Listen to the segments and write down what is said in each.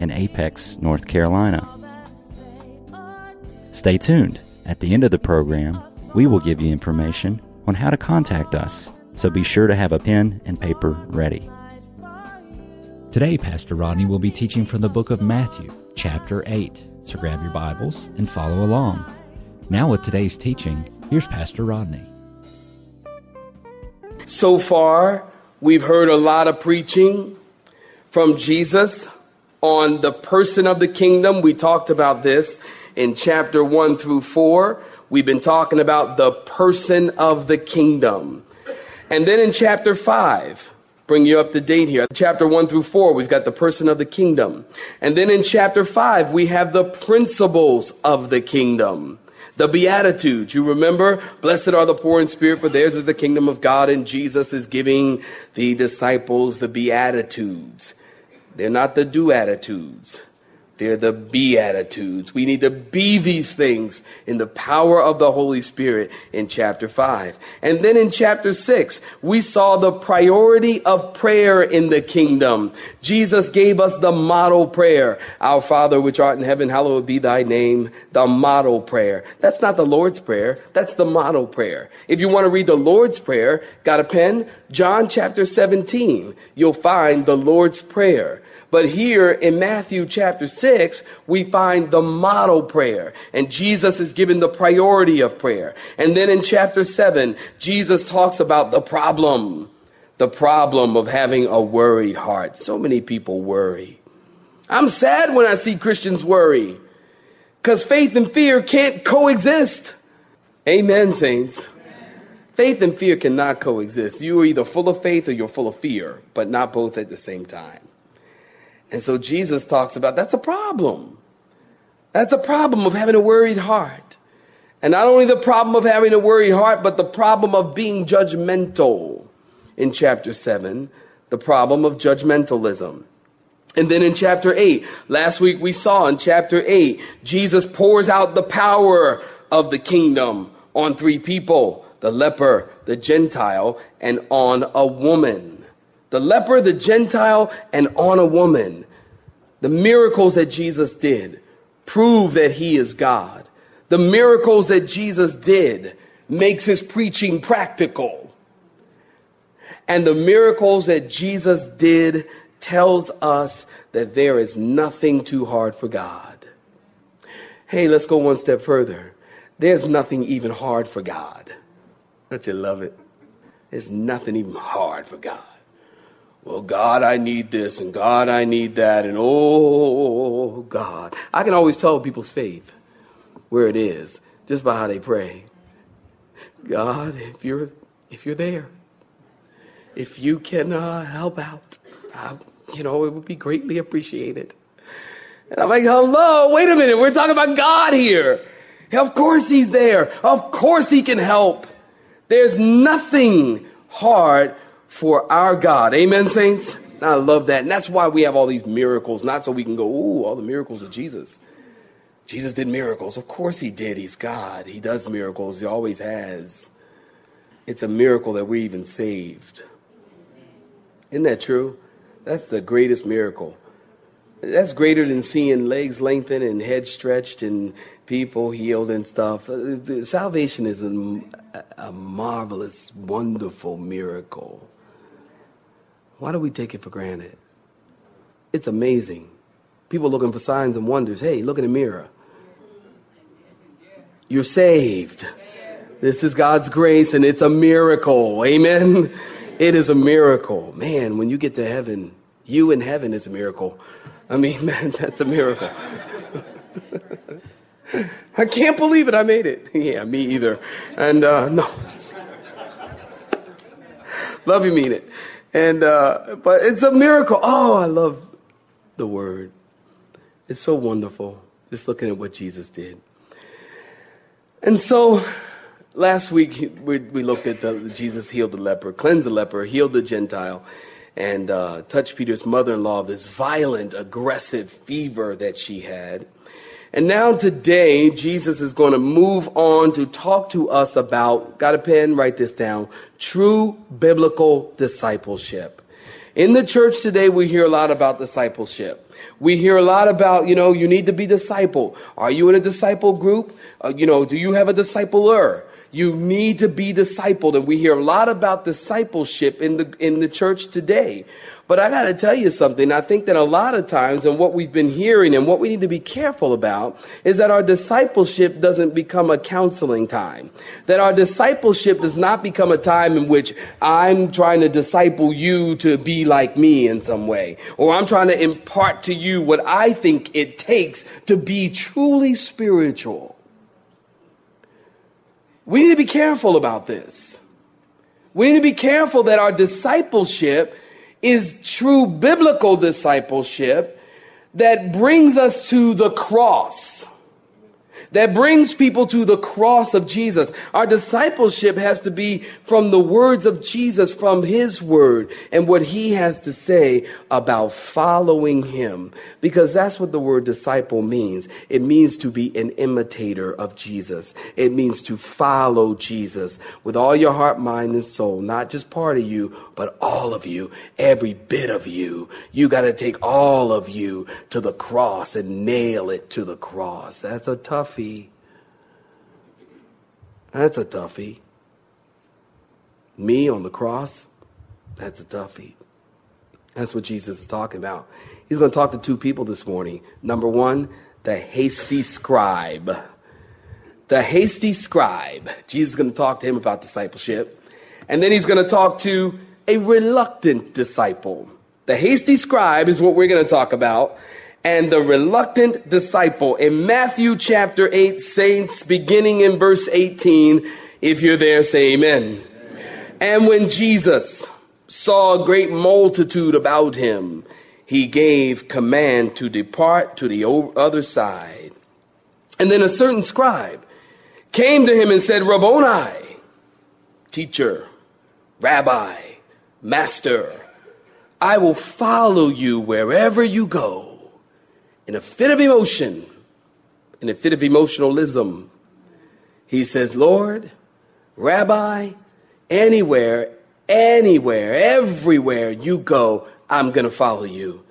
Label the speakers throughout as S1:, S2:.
S1: in Apex, North Carolina. Stay tuned. At the end of the program, we will give you information on how to contact us, so be sure to have a pen and paper ready. Today, Pastor Rodney will be teaching from the book of Matthew, chapter 8. So grab your Bibles and follow along. Now, with today's teaching, here's Pastor Rodney.
S2: So far, we've heard a lot of preaching from Jesus on the person of the kingdom. We talked about this in chapter 1 through 4. We've been talking about the person of the kingdom. And then in chapter 5, bring you up to date here. Chapter 1 through 4, we've got the person of the kingdom. And then in chapter 5, we have the principles of the kingdom. The Beatitudes. You remember, blessed are the poor in spirit, for theirs is the kingdom of God, and Jesus is giving the disciples the Beatitudes. They're not the do attitudes. They're the Beatitudes. We need to be these things in the power of the Holy Spirit in chapter 5. And then in chapter 6, we saw the priority of prayer in the kingdom. Jesus gave us the model prayer. Our Father which art in heaven, hallowed be thy name. The model prayer. That's not the Lord's prayer. That's the model prayer. If you want to read the Lord's prayer, got a pen? John chapter 17. You'll find the Lord's prayer. But here in Matthew chapter 6, we find the model prayer. And Jesus is given the priority of prayer. And then in chapter 7, Jesus talks about the problem. The problem of having a worried heart. So many people worry. I'm sad when I see Christians worry. Because faith and fear can't coexist. Amen, saints. Faith and fear cannot coexist. You are either full of faith or you're full of fear, but not both at the same time. And so Jesus talks about that's a problem. That's a problem of having a worried heart. And not only the problem of having a worried heart, but the problem of being judgmental in chapter 7, the problem of judgmentalism. And then in chapter 8, last week we saw in chapter 8, Jesus pours out the power of the kingdom on three people the leper, the Gentile, and on a woman the leper, the Gentile, and on a woman. The miracles that Jesus did prove that he is God. The miracles that Jesus did makes his preaching practical. And the miracles that Jesus did tells us that there is nothing too hard for God. Hey, let's go one step further. There's nothing even hard for God. Don't you love it? There's nothing even hard for God well, God, I need this, and God, I need that, and oh, God. I can always tell people's faith where it is just by how they pray. God, if you're if you're there, if you can uh, help out, uh, you know, it would be greatly appreciated. And I'm like, hello, wait a minute, we're talking about God here. Of course He's there. Of course He can help. There's nothing hard for our God. Amen, saints? I love that. And that's why we have all these miracles, not so we can go, ooh, all the miracles of Jesus. Jesus did miracles. Of course he did. He's God. He does miracles. He always has. It's a miracle that we're even saved. Isn't that true? That's the greatest miracle. That's greater than seeing legs lengthened and head stretched and people healed and stuff. Uh, salvation is a, a marvelous, wonderful miracle. Why do we take it for granted? It's amazing. People looking for signs and wonders. Hey, look in the mirror. You're saved. This is God's grace and it's a miracle. Amen. It is a miracle. Man, when you get to heaven, you in heaven is a miracle. I mean, man, that's a miracle. I can't believe it. I made it. Yeah, me either. And uh, no, love you, mean it. And, uh, but it's a miracle. Oh, I love the word. It's so wonderful just looking at what Jesus did. And so last week we, we looked at the Jesus healed the leper, cleansed the leper, healed the Gentile, and uh, touched Peter's mother in law, this violent, aggressive fever that she had. And now today, Jesus is going to move on to talk to us about, got a pen, write this down, true biblical discipleship. In the church today, we hear a lot about discipleship. We hear a lot about, you know, you need to be disciple. Are you in a disciple group? Uh, you know, do you have a discipler? You need to be discipled. And we hear a lot about discipleship in the, in the church today. But I got to tell you something. I think that a lot of times, and what we've been hearing and what we need to be careful about is that our discipleship doesn't become a counseling time. That our discipleship does not become a time in which I'm trying to disciple you to be like me in some way, or I'm trying to impart to you what I think it takes to be truly spiritual. We need to be careful about this. We need to be careful that our discipleship is true biblical discipleship that brings us to the cross that brings people to the cross of Jesus. Our discipleship has to be from the words of Jesus, from his word and what he has to say about following him. Because that's what the word disciple means. It means to be an imitator of Jesus. It means to follow Jesus with all your heart, mind, and soul, not just part of you, but all of you, every bit of you. You got to take all of you to the cross and nail it to the cross. That's a toughie toughie. That's a toughie. Me on the cross, that's a toughie. That's what Jesus is talking about. He's going to talk to two people this morning. Number one, the hasty scribe. The hasty scribe. Jesus is going to talk to him about discipleship. And then he's going to talk to a reluctant disciple. The hasty scribe is what we're going to talk about and the reluctant disciple. In Matthew chapter 8, saints, beginning in verse 18, if you're there, say amen. amen. And when Jesus saw a great multitude about him, he gave command to depart to the other side. And then a certain scribe came to him and said, Rabboni, teacher, rabbi, master, I will follow you wherever you go in a fit of emotion, in a fit of emotionalism, he says, Lord, Rabbi, anywhere, anywhere, everywhere you go, I'm going to follow you.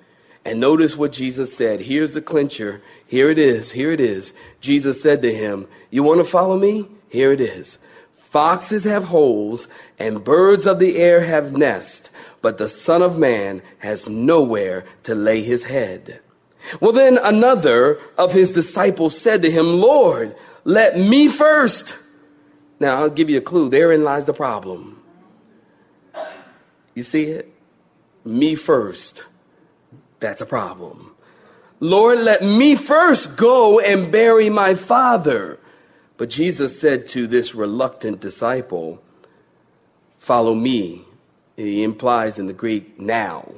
S2: And notice what Jesus said. Here's the clincher. Here it is. Here it is. Jesus said to him, You want to follow me? Here it is. Foxes have holes and birds of the air have nests, but the Son of Man has nowhere to lay his head. Well, then another of his disciples said to him, Lord, let me first. Now, I'll give you a clue. Therein lies the problem. You see it? Me first. That's a problem. Lord, let me first go and bury my father. But Jesus said to this reluctant disciple, Follow me. He implies in the Greek now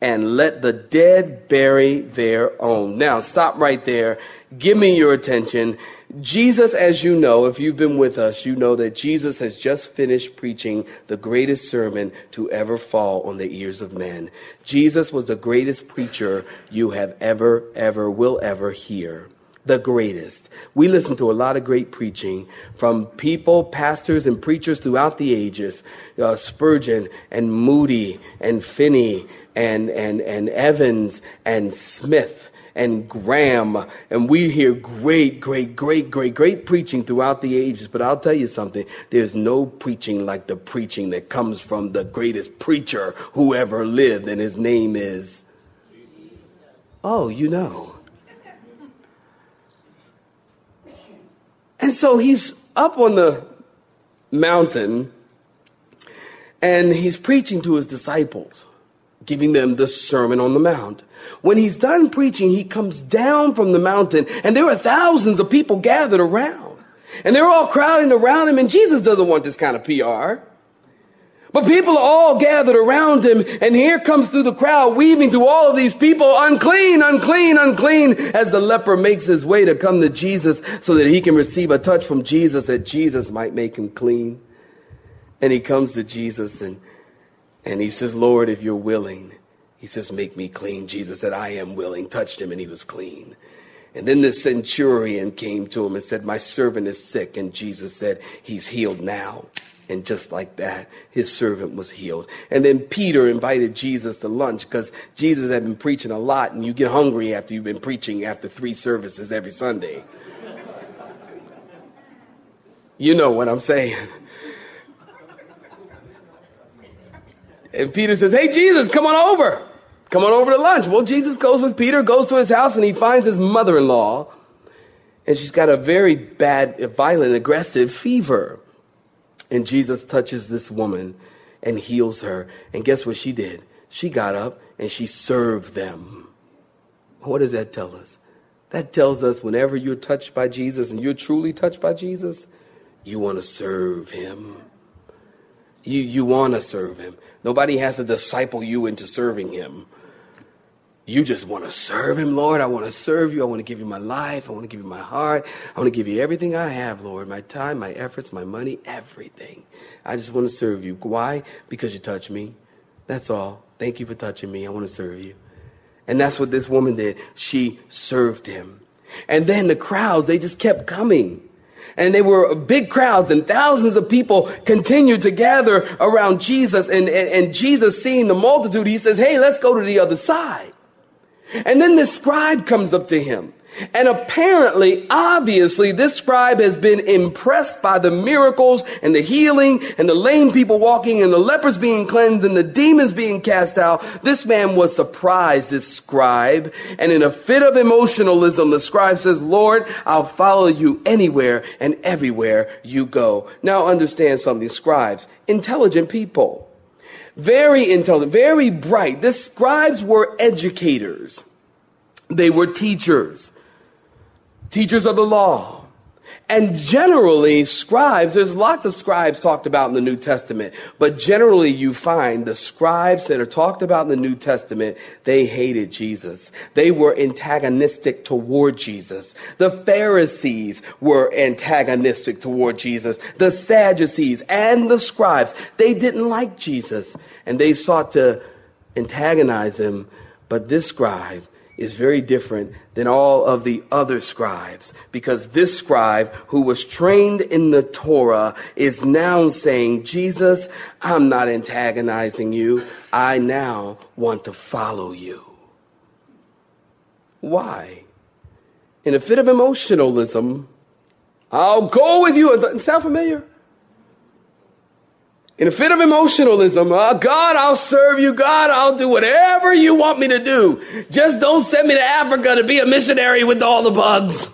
S2: and let the dead bury their own. Now, stop right there. Give me your attention. Jesus, as you know, if you've been with us, you know that Jesus has just finished preaching the greatest sermon to ever fall on the ears of men. Jesus was the greatest preacher you have ever, ever, will ever hear the greatest. We listen to a lot of great preaching from people, pastors, and preachers throughout the ages uh, Spurgeon and Moody and Finney and, and, and Evans and Smith and Graham. And we hear great, great, great, great, great preaching throughout the ages. But I'll tell you something there's no preaching like the preaching that comes from the greatest preacher who ever lived, and his name is. Oh, you know. And so he's up on the mountain and he's preaching to his disciples giving them the Sermon on the Mount. When he's done preaching, he comes down from the mountain, and there are thousands of people gathered around. And they're all crowding around him, and Jesus doesn't want this kind of PR. But people are all gathered around him, and here comes through the crowd, weaving through all of these people, unclean, unclean, unclean, as the leper makes his way to come to Jesus so that he can receive a touch from Jesus that Jesus might make him clean. And he comes to Jesus and, and he says, Lord, if you're willing, he says, make me clean. Jesus said, I am willing, touched him, and he was clean. And then the centurion came to him and said, My servant is sick. And Jesus said, He's healed now. And just like that, his servant was healed. And then Peter invited Jesus to lunch because Jesus had been preaching a lot, and you get hungry after you've been preaching after three services every Sunday. You know what I'm saying. And Peter says, Hey, Jesus, come on over. Come on over to lunch. Well, Jesus goes with Peter, goes to his house, and he finds his mother in law. And she's got a very bad, violent, aggressive fever. And Jesus touches this woman and heals her. And guess what she did? She got up and she served them. What does that tell us? That tells us whenever you're touched by Jesus and you're truly touched by Jesus, you want to serve him. You, you want to serve him. Nobody has to disciple you into serving him. You just want to serve him, Lord. I want to serve you. I want to give you my life. I want to give you my heart. I want to give you everything I have, Lord. My time, my efforts, my money, everything. I just want to serve you. Why? Because you touch me. That's all. Thank you for touching me. I want to serve you. And that's what this woman did. She served him. And then the crowds, they just kept coming. And they were big crowds and thousands of people continued to gather around Jesus. And, and, and Jesus seeing the multitude, he says, Hey, let's go to the other side. And then this scribe comes up to him. And apparently, obviously, this scribe has been impressed by the miracles and the healing and the lame people walking and the lepers being cleansed and the demons being cast out. This man was surprised, this scribe. And in a fit of emotionalism, the scribe says, Lord, I'll follow you anywhere and everywhere you go. Now understand something, scribes, intelligent people. Very intelligent, very bright. The scribes were educators. They were teachers, teachers of the law. And generally, scribes, there's lots of scribes talked about in the New Testament, but generally you find the scribes that are talked about in the New Testament, they hated Jesus. They were antagonistic toward Jesus. The Pharisees were antagonistic toward Jesus. The Sadducees and the scribes, they didn't like Jesus and they sought to antagonize him. But this scribe, is very different than all of the other scribes because this scribe who was trained in the Torah is now saying, Jesus, I'm not antagonizing you. I now want to follow you. Why? In a fit of emotionalism, I'll go with you. Sound familiar? In a fit of emotionalism, uh, God, I'll serve you. God, I'll do whatever you want me to do. Just don't send me to Africa to be a missionary with all the bugs.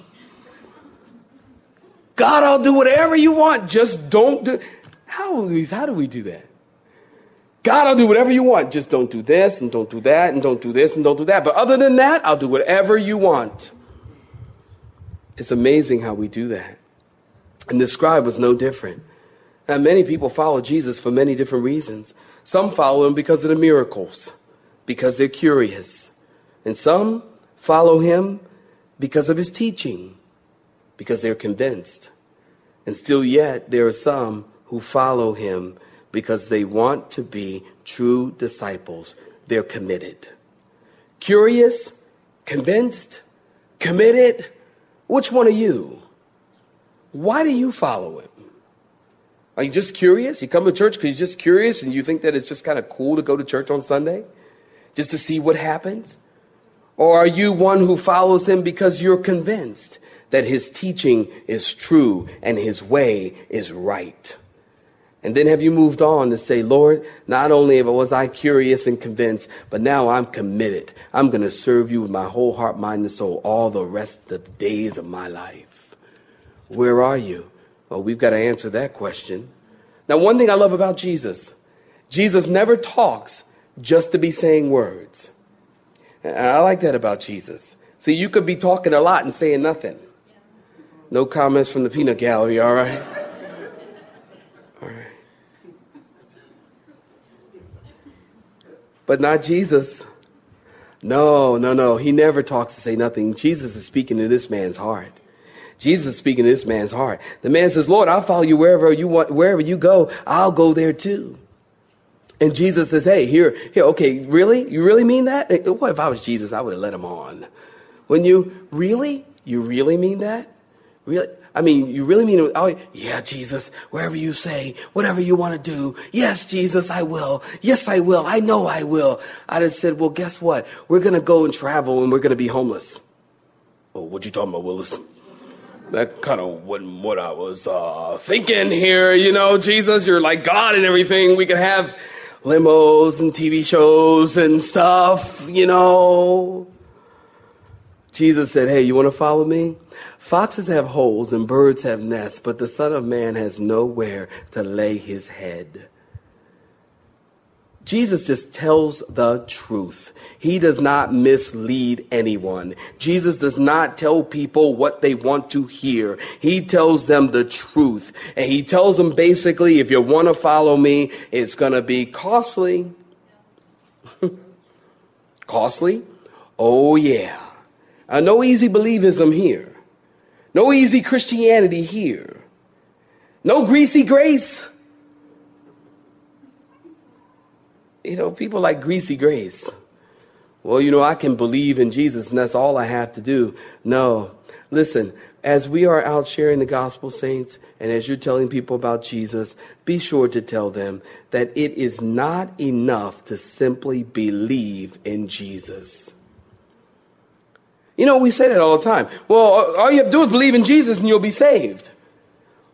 S2: God, I'll do whatever you want. Just don't do. How, how do we do that? God, I'll do whatever you want. Just don't do this and don't do that and don't do this and don't do that. But other than that, I'll do whatever you want. It's amazing how we do that. And the scribe was no different. Now, many people follow Jesus for many different reasons. Some follow him because of the miracles, because they're curious. And some follow him because of his teaching, because they're convinced. And still yet, there are some who follow him because they want to be true disciples. They're committed. Curious, convinced, committed. Which one are you? Why do you follow him? Are you just curious? You come to church because you're just curious and you think that it's just kind of cool to go to church on Sunday just to see what happens? Or are you one who follows him because you're convinced that his teaching is true and his way is right? And then have you moved on to say, Lord, not only was I curious and convinced, but now I'm committed. I'm going to serve you with my whole heart, mind, and soul all the rest of the days of my life. Where are you? Well, we've got to answer that question. Now, one thing I love about Jesus, Jesus never talks just to be saying words. I like that about Jesus. See, you could be talking a lot and saying nothing. No comments from the peanut gallery, all right? All right. but not Jesus. No, no, no. He never talks to say nothing. Jesus is speaking to this man's heart. Jesus is speaking to this man's heart. The man says, Lord, I'll follow you wherever you want, wherever you go, I'll go there too. And Jesus says, Hey, here, here, okay, really? You really mean that? What if I was Jesus? I would have let him on. When you, really? You really mean that? Really? I mean, you really mean, it? oh, yeah, Jesus, wherever you say, whatever you want to do. Yes, Jesus, I will. Yes, I will. I know I will. I just said, well, guess what? We're going to go and travel and we're going to be homeless. Oh, what you talking about, Willis? That kind of wasn't what I was uh, thinking here. You know, Jesus, you're like God and everything. We could have limos and TV shows and stuff, you know. Jesus said, Hey, you want to follow me? Foxes have holes and birds have nests, but the Son of Man has nowhere to lay his head. Jesus just tells the truth. He does not mislead anyone. Jesus does not tell people what they want to hear. He tells them the truth. And he tells them basically, if you want to follow me, it's going to be costly. costly? Oh, yeah. Uh, no easy believism here. No easy Christianity here. No greasy grace. You know, people like Greasy Grace. Well, you know, I can believe in Jesus and that's all I have to do. No. Listen, as we are out sharing the gospel, saints, and as you're telling people about Jesus, be sure to tell them that it is not enough to simply believe in Jesus. You know, we say that all the time. Well, all you have to do is believe in Jesus and you'll be saved.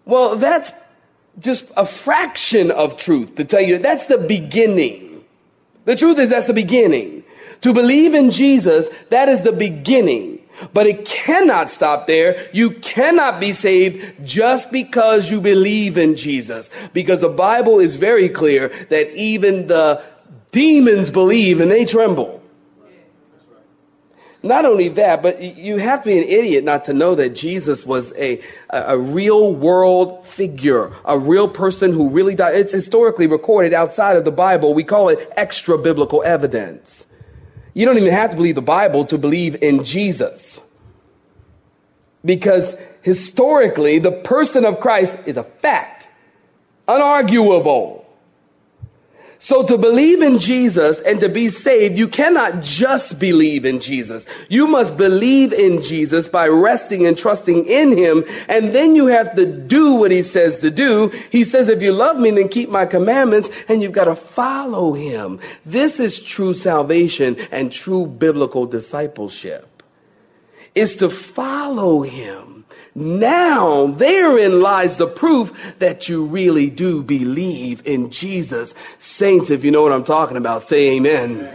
S2: Well, that's just a fraction of truth to tell you. That's the beginning. The truth is that's the beginning. To believe in Jesus, that is the beginning. But it cannot stop there. You cannot be saved just because you believe in Jesus. Because the Bible is very clear that even the demons believe and they tremble. Not only that, but you have to be an idiot not to know that Jesus was a, a, real world figure, a real person who really died. It's historically recorded outside of the Bible. We call it extra biblical evidence. You don't even have to believe the Bible to believe in Jesus. Because historically, the person of Christ is a fact, unarguable. So to believe in Jesus and to be saved, you cannot just believe in Jesus. You must believe in Jesus by resting and trusting in him. And then you have to do what he says to do. He says, if you love me, then keep my commandments and you've got to follow him. This is true salvation and true biblical discipleship is to follow him. Now, therein lies the proof that you really do believe in Jesus. Saints, if you know what I'm talking about, say amen.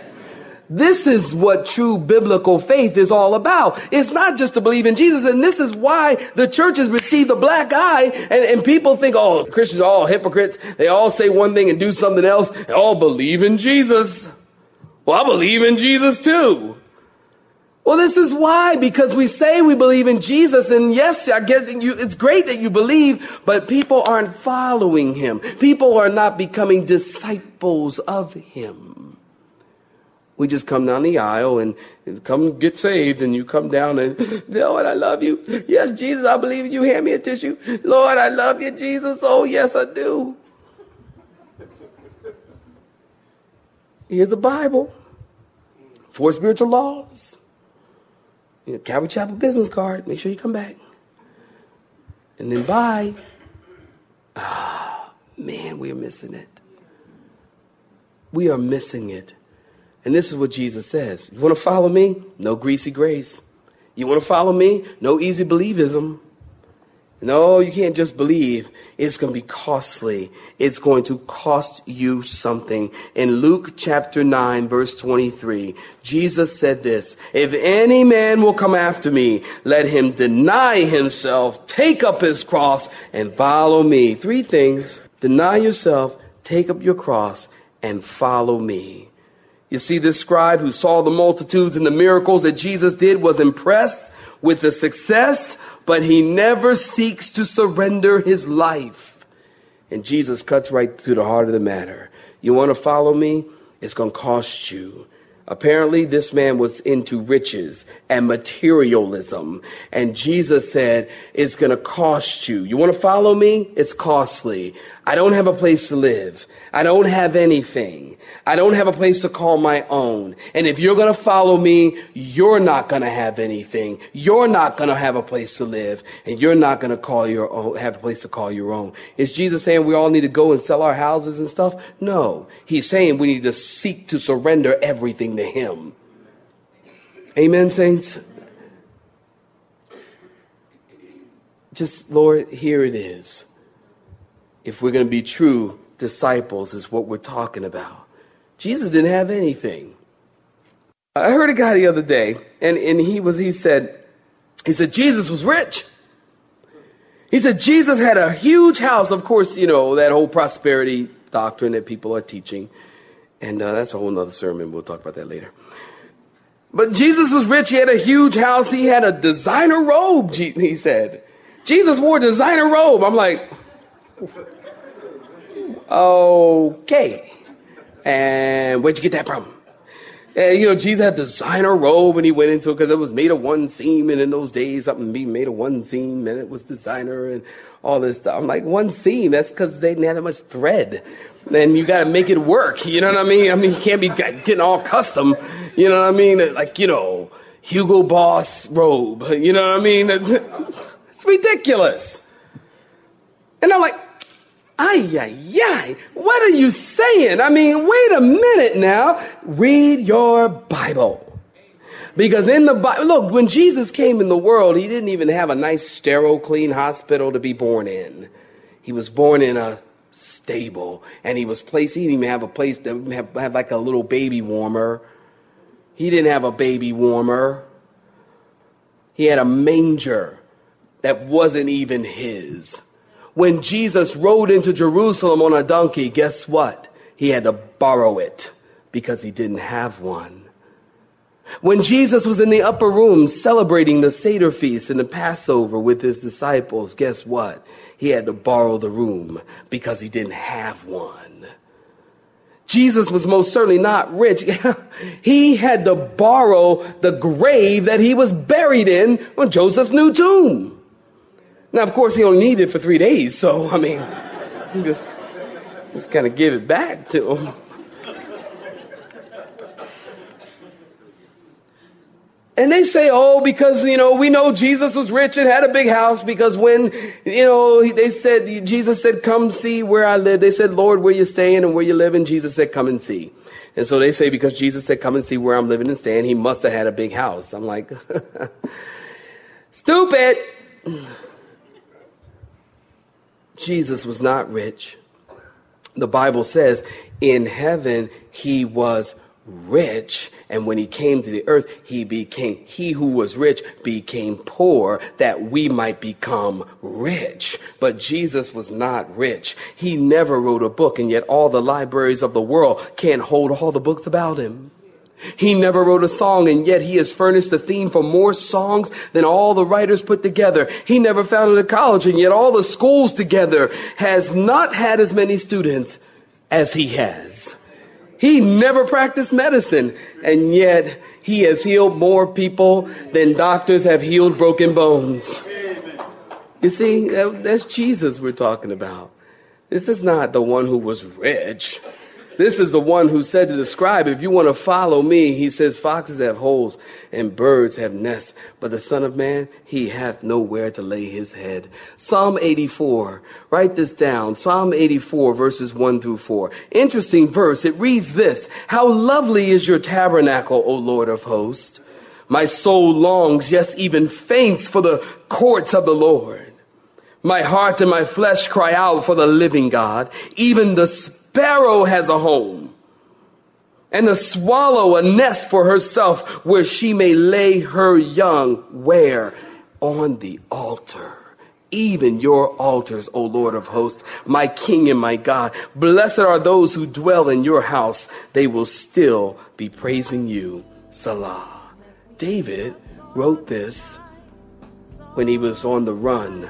S2: This is what true biblical faith is all about. It's not just to believe in Jesus. And this is why the churches receive the black eye and, and people think, oh, Christians are all hypocrites. They all say one thing and do something else. They all believe in Jesus. Well, I believe in Jesus too. Well, this is why, because we say we believe in Jesus, and yes, I get you, it's great that you believe, but people aren't following him. People are not becoming disciples of him. We just come down the aisle and, come get saved, and you come down and, Lord, I love you. Yes, Jesus, I believe in you. Hand me a tissue. Lord, I love you, Jesus. Oh, yes, I do. Here's a Bible. Four spiritual laws. You know, Calvary Chapel business card. Make sure you come back. And then bye. Ah, man, we are missing it. We are missing it. And this is what Jesus says. You want to follow me? No greasy grace. You want to follow me? No easy believism. No, you can't just believe. It's going to be costly. It's going to cost you something. In Luke chapter 9, verse 23, Jesus said this, If any man will come after me, let him deny himself, take up his cross, and follow me. Three things. Deny yourself, take up your cross, and follow me. You see, this scribe who saw the multitudes and the miracles that Jesus did was impressed with the success but he never seeks to surrender his life. And Jesus cuts right to the heart of the matter. You want to follow me? It's going to cost you. Apparently, this man was into riches and materialism. And Jesus said, It's going to cost you. You want to follow me? It's costly. I don't have a place to live. I don't have anything. I don't have a place to call my own. And if you're going to follow me, you're not going to have anything. You're not going to have a place to live. And you're not going to call your own, have a place to call your own. Is Jesus saying we all need to go and sell our houses and stuff? No. He's saying we need to seek to surrender everything to Him. Amen, saints? Just, Lord, here it is if we're going to be true disciples, is what we're talking about. Jesus didn't have anything. I heard a guy the other day, and, and he was he said, he said Jesus was rich. He said Jesus had a huge house. Of course, you know, that whole prosperity doctrine that people are teaching. And uh, that's a whole nother sermon. We'll talk about that later. But Jesus was rich. He had a huge house. He had a designer robe, he said. Jesus wore designer robe. I'm like, Okay. And where'd you get that from? And, you know, Jesus had designer robe and he went into it because it was made of one seam. And in those days, something being made of one seam and it was designer and all this stuff. I'm like, one seam? That's because they didn't have that much thread. And you got to make it work. You know what I mean? I mean, you can't be getting all custom. You know what I mean? Like, you know, Hugo Boss robe. You know what I mean? It's ridiculous. And I'm like, Ay, ay, ay. What are you saying? I mean, wait a minute now. Read your Bible. Because in the Bible, look, when Jesus came in the world, he didn't even have a nice, sterile, clean hospital to be born in. He was born in a stable, and he was placed, he didn't even have a place that have, have like a little baby warmer. He didn't have a baby warmer. He had a manger that wasn't even his. When Jesus rode into Jerusalem on a donkey, guess what? He had to borrow it because he didn't have one. When Jesus was in the upper room celebrating the Seder feast and the Passover with his disciples, guess what? He had to borrow the room because he didn't have one. Jesus was most certainly not rich. he had to borrow the grave that he was buried in on Joseph's new tomb. Now, of course, he only needed it for three days, so I mean, he just just kind of give it back to him. And they say, oh, because, you know, we know Jesus was rich and had a big house because when, you know, they said, Jesus said, come see where I live. They said, Lord, where you're staying and where you live? And Jesus said, come and see. And so they say, because Jesus said, come and see where I'm living and staying, he must have had a big house. I'm like, stupid. Jesus was not rich. The Bible says in heaven he was rich. And when he came to the earth, he became, he who was rich became poor that we might become rich. But Jesus was not rich. He never wrote a book and yet all the libraries of the world can't hold all the books about him. He never wrote a song, and yet he has furnished the theme for more songs than all the writers put together. He never founded a college, and yet all the schools together has not had as many students as he has. He never practiced medicine, and yet he has healed more people than doctors have healed broken bones. You see, that's Jesus we're talking about. This is not the one who was rich. This is the one who said to the scribe, If you want to follow me, he says, Foxes have holes and birds have nests, but the Son of Man, he hath nowhere to lay his head. Psalm 84. Write this down. Psalm 84, verses 1 through 4. Interesting verse. It reads this How lovely is your tabernacle, O Lord of hosts! My soul longs, yes, even faints for the courts of the Lord. My heart and my flesh cry out for the living God, even the sparrow has a home, and the swallow a nest for herself where she may lay her young. Where? On the altar. Even your altars, O Lord of hosts, my King and my God. Blessed are those who dwell in your house. They will still be praising you. Selah. David wrote this when he was on the run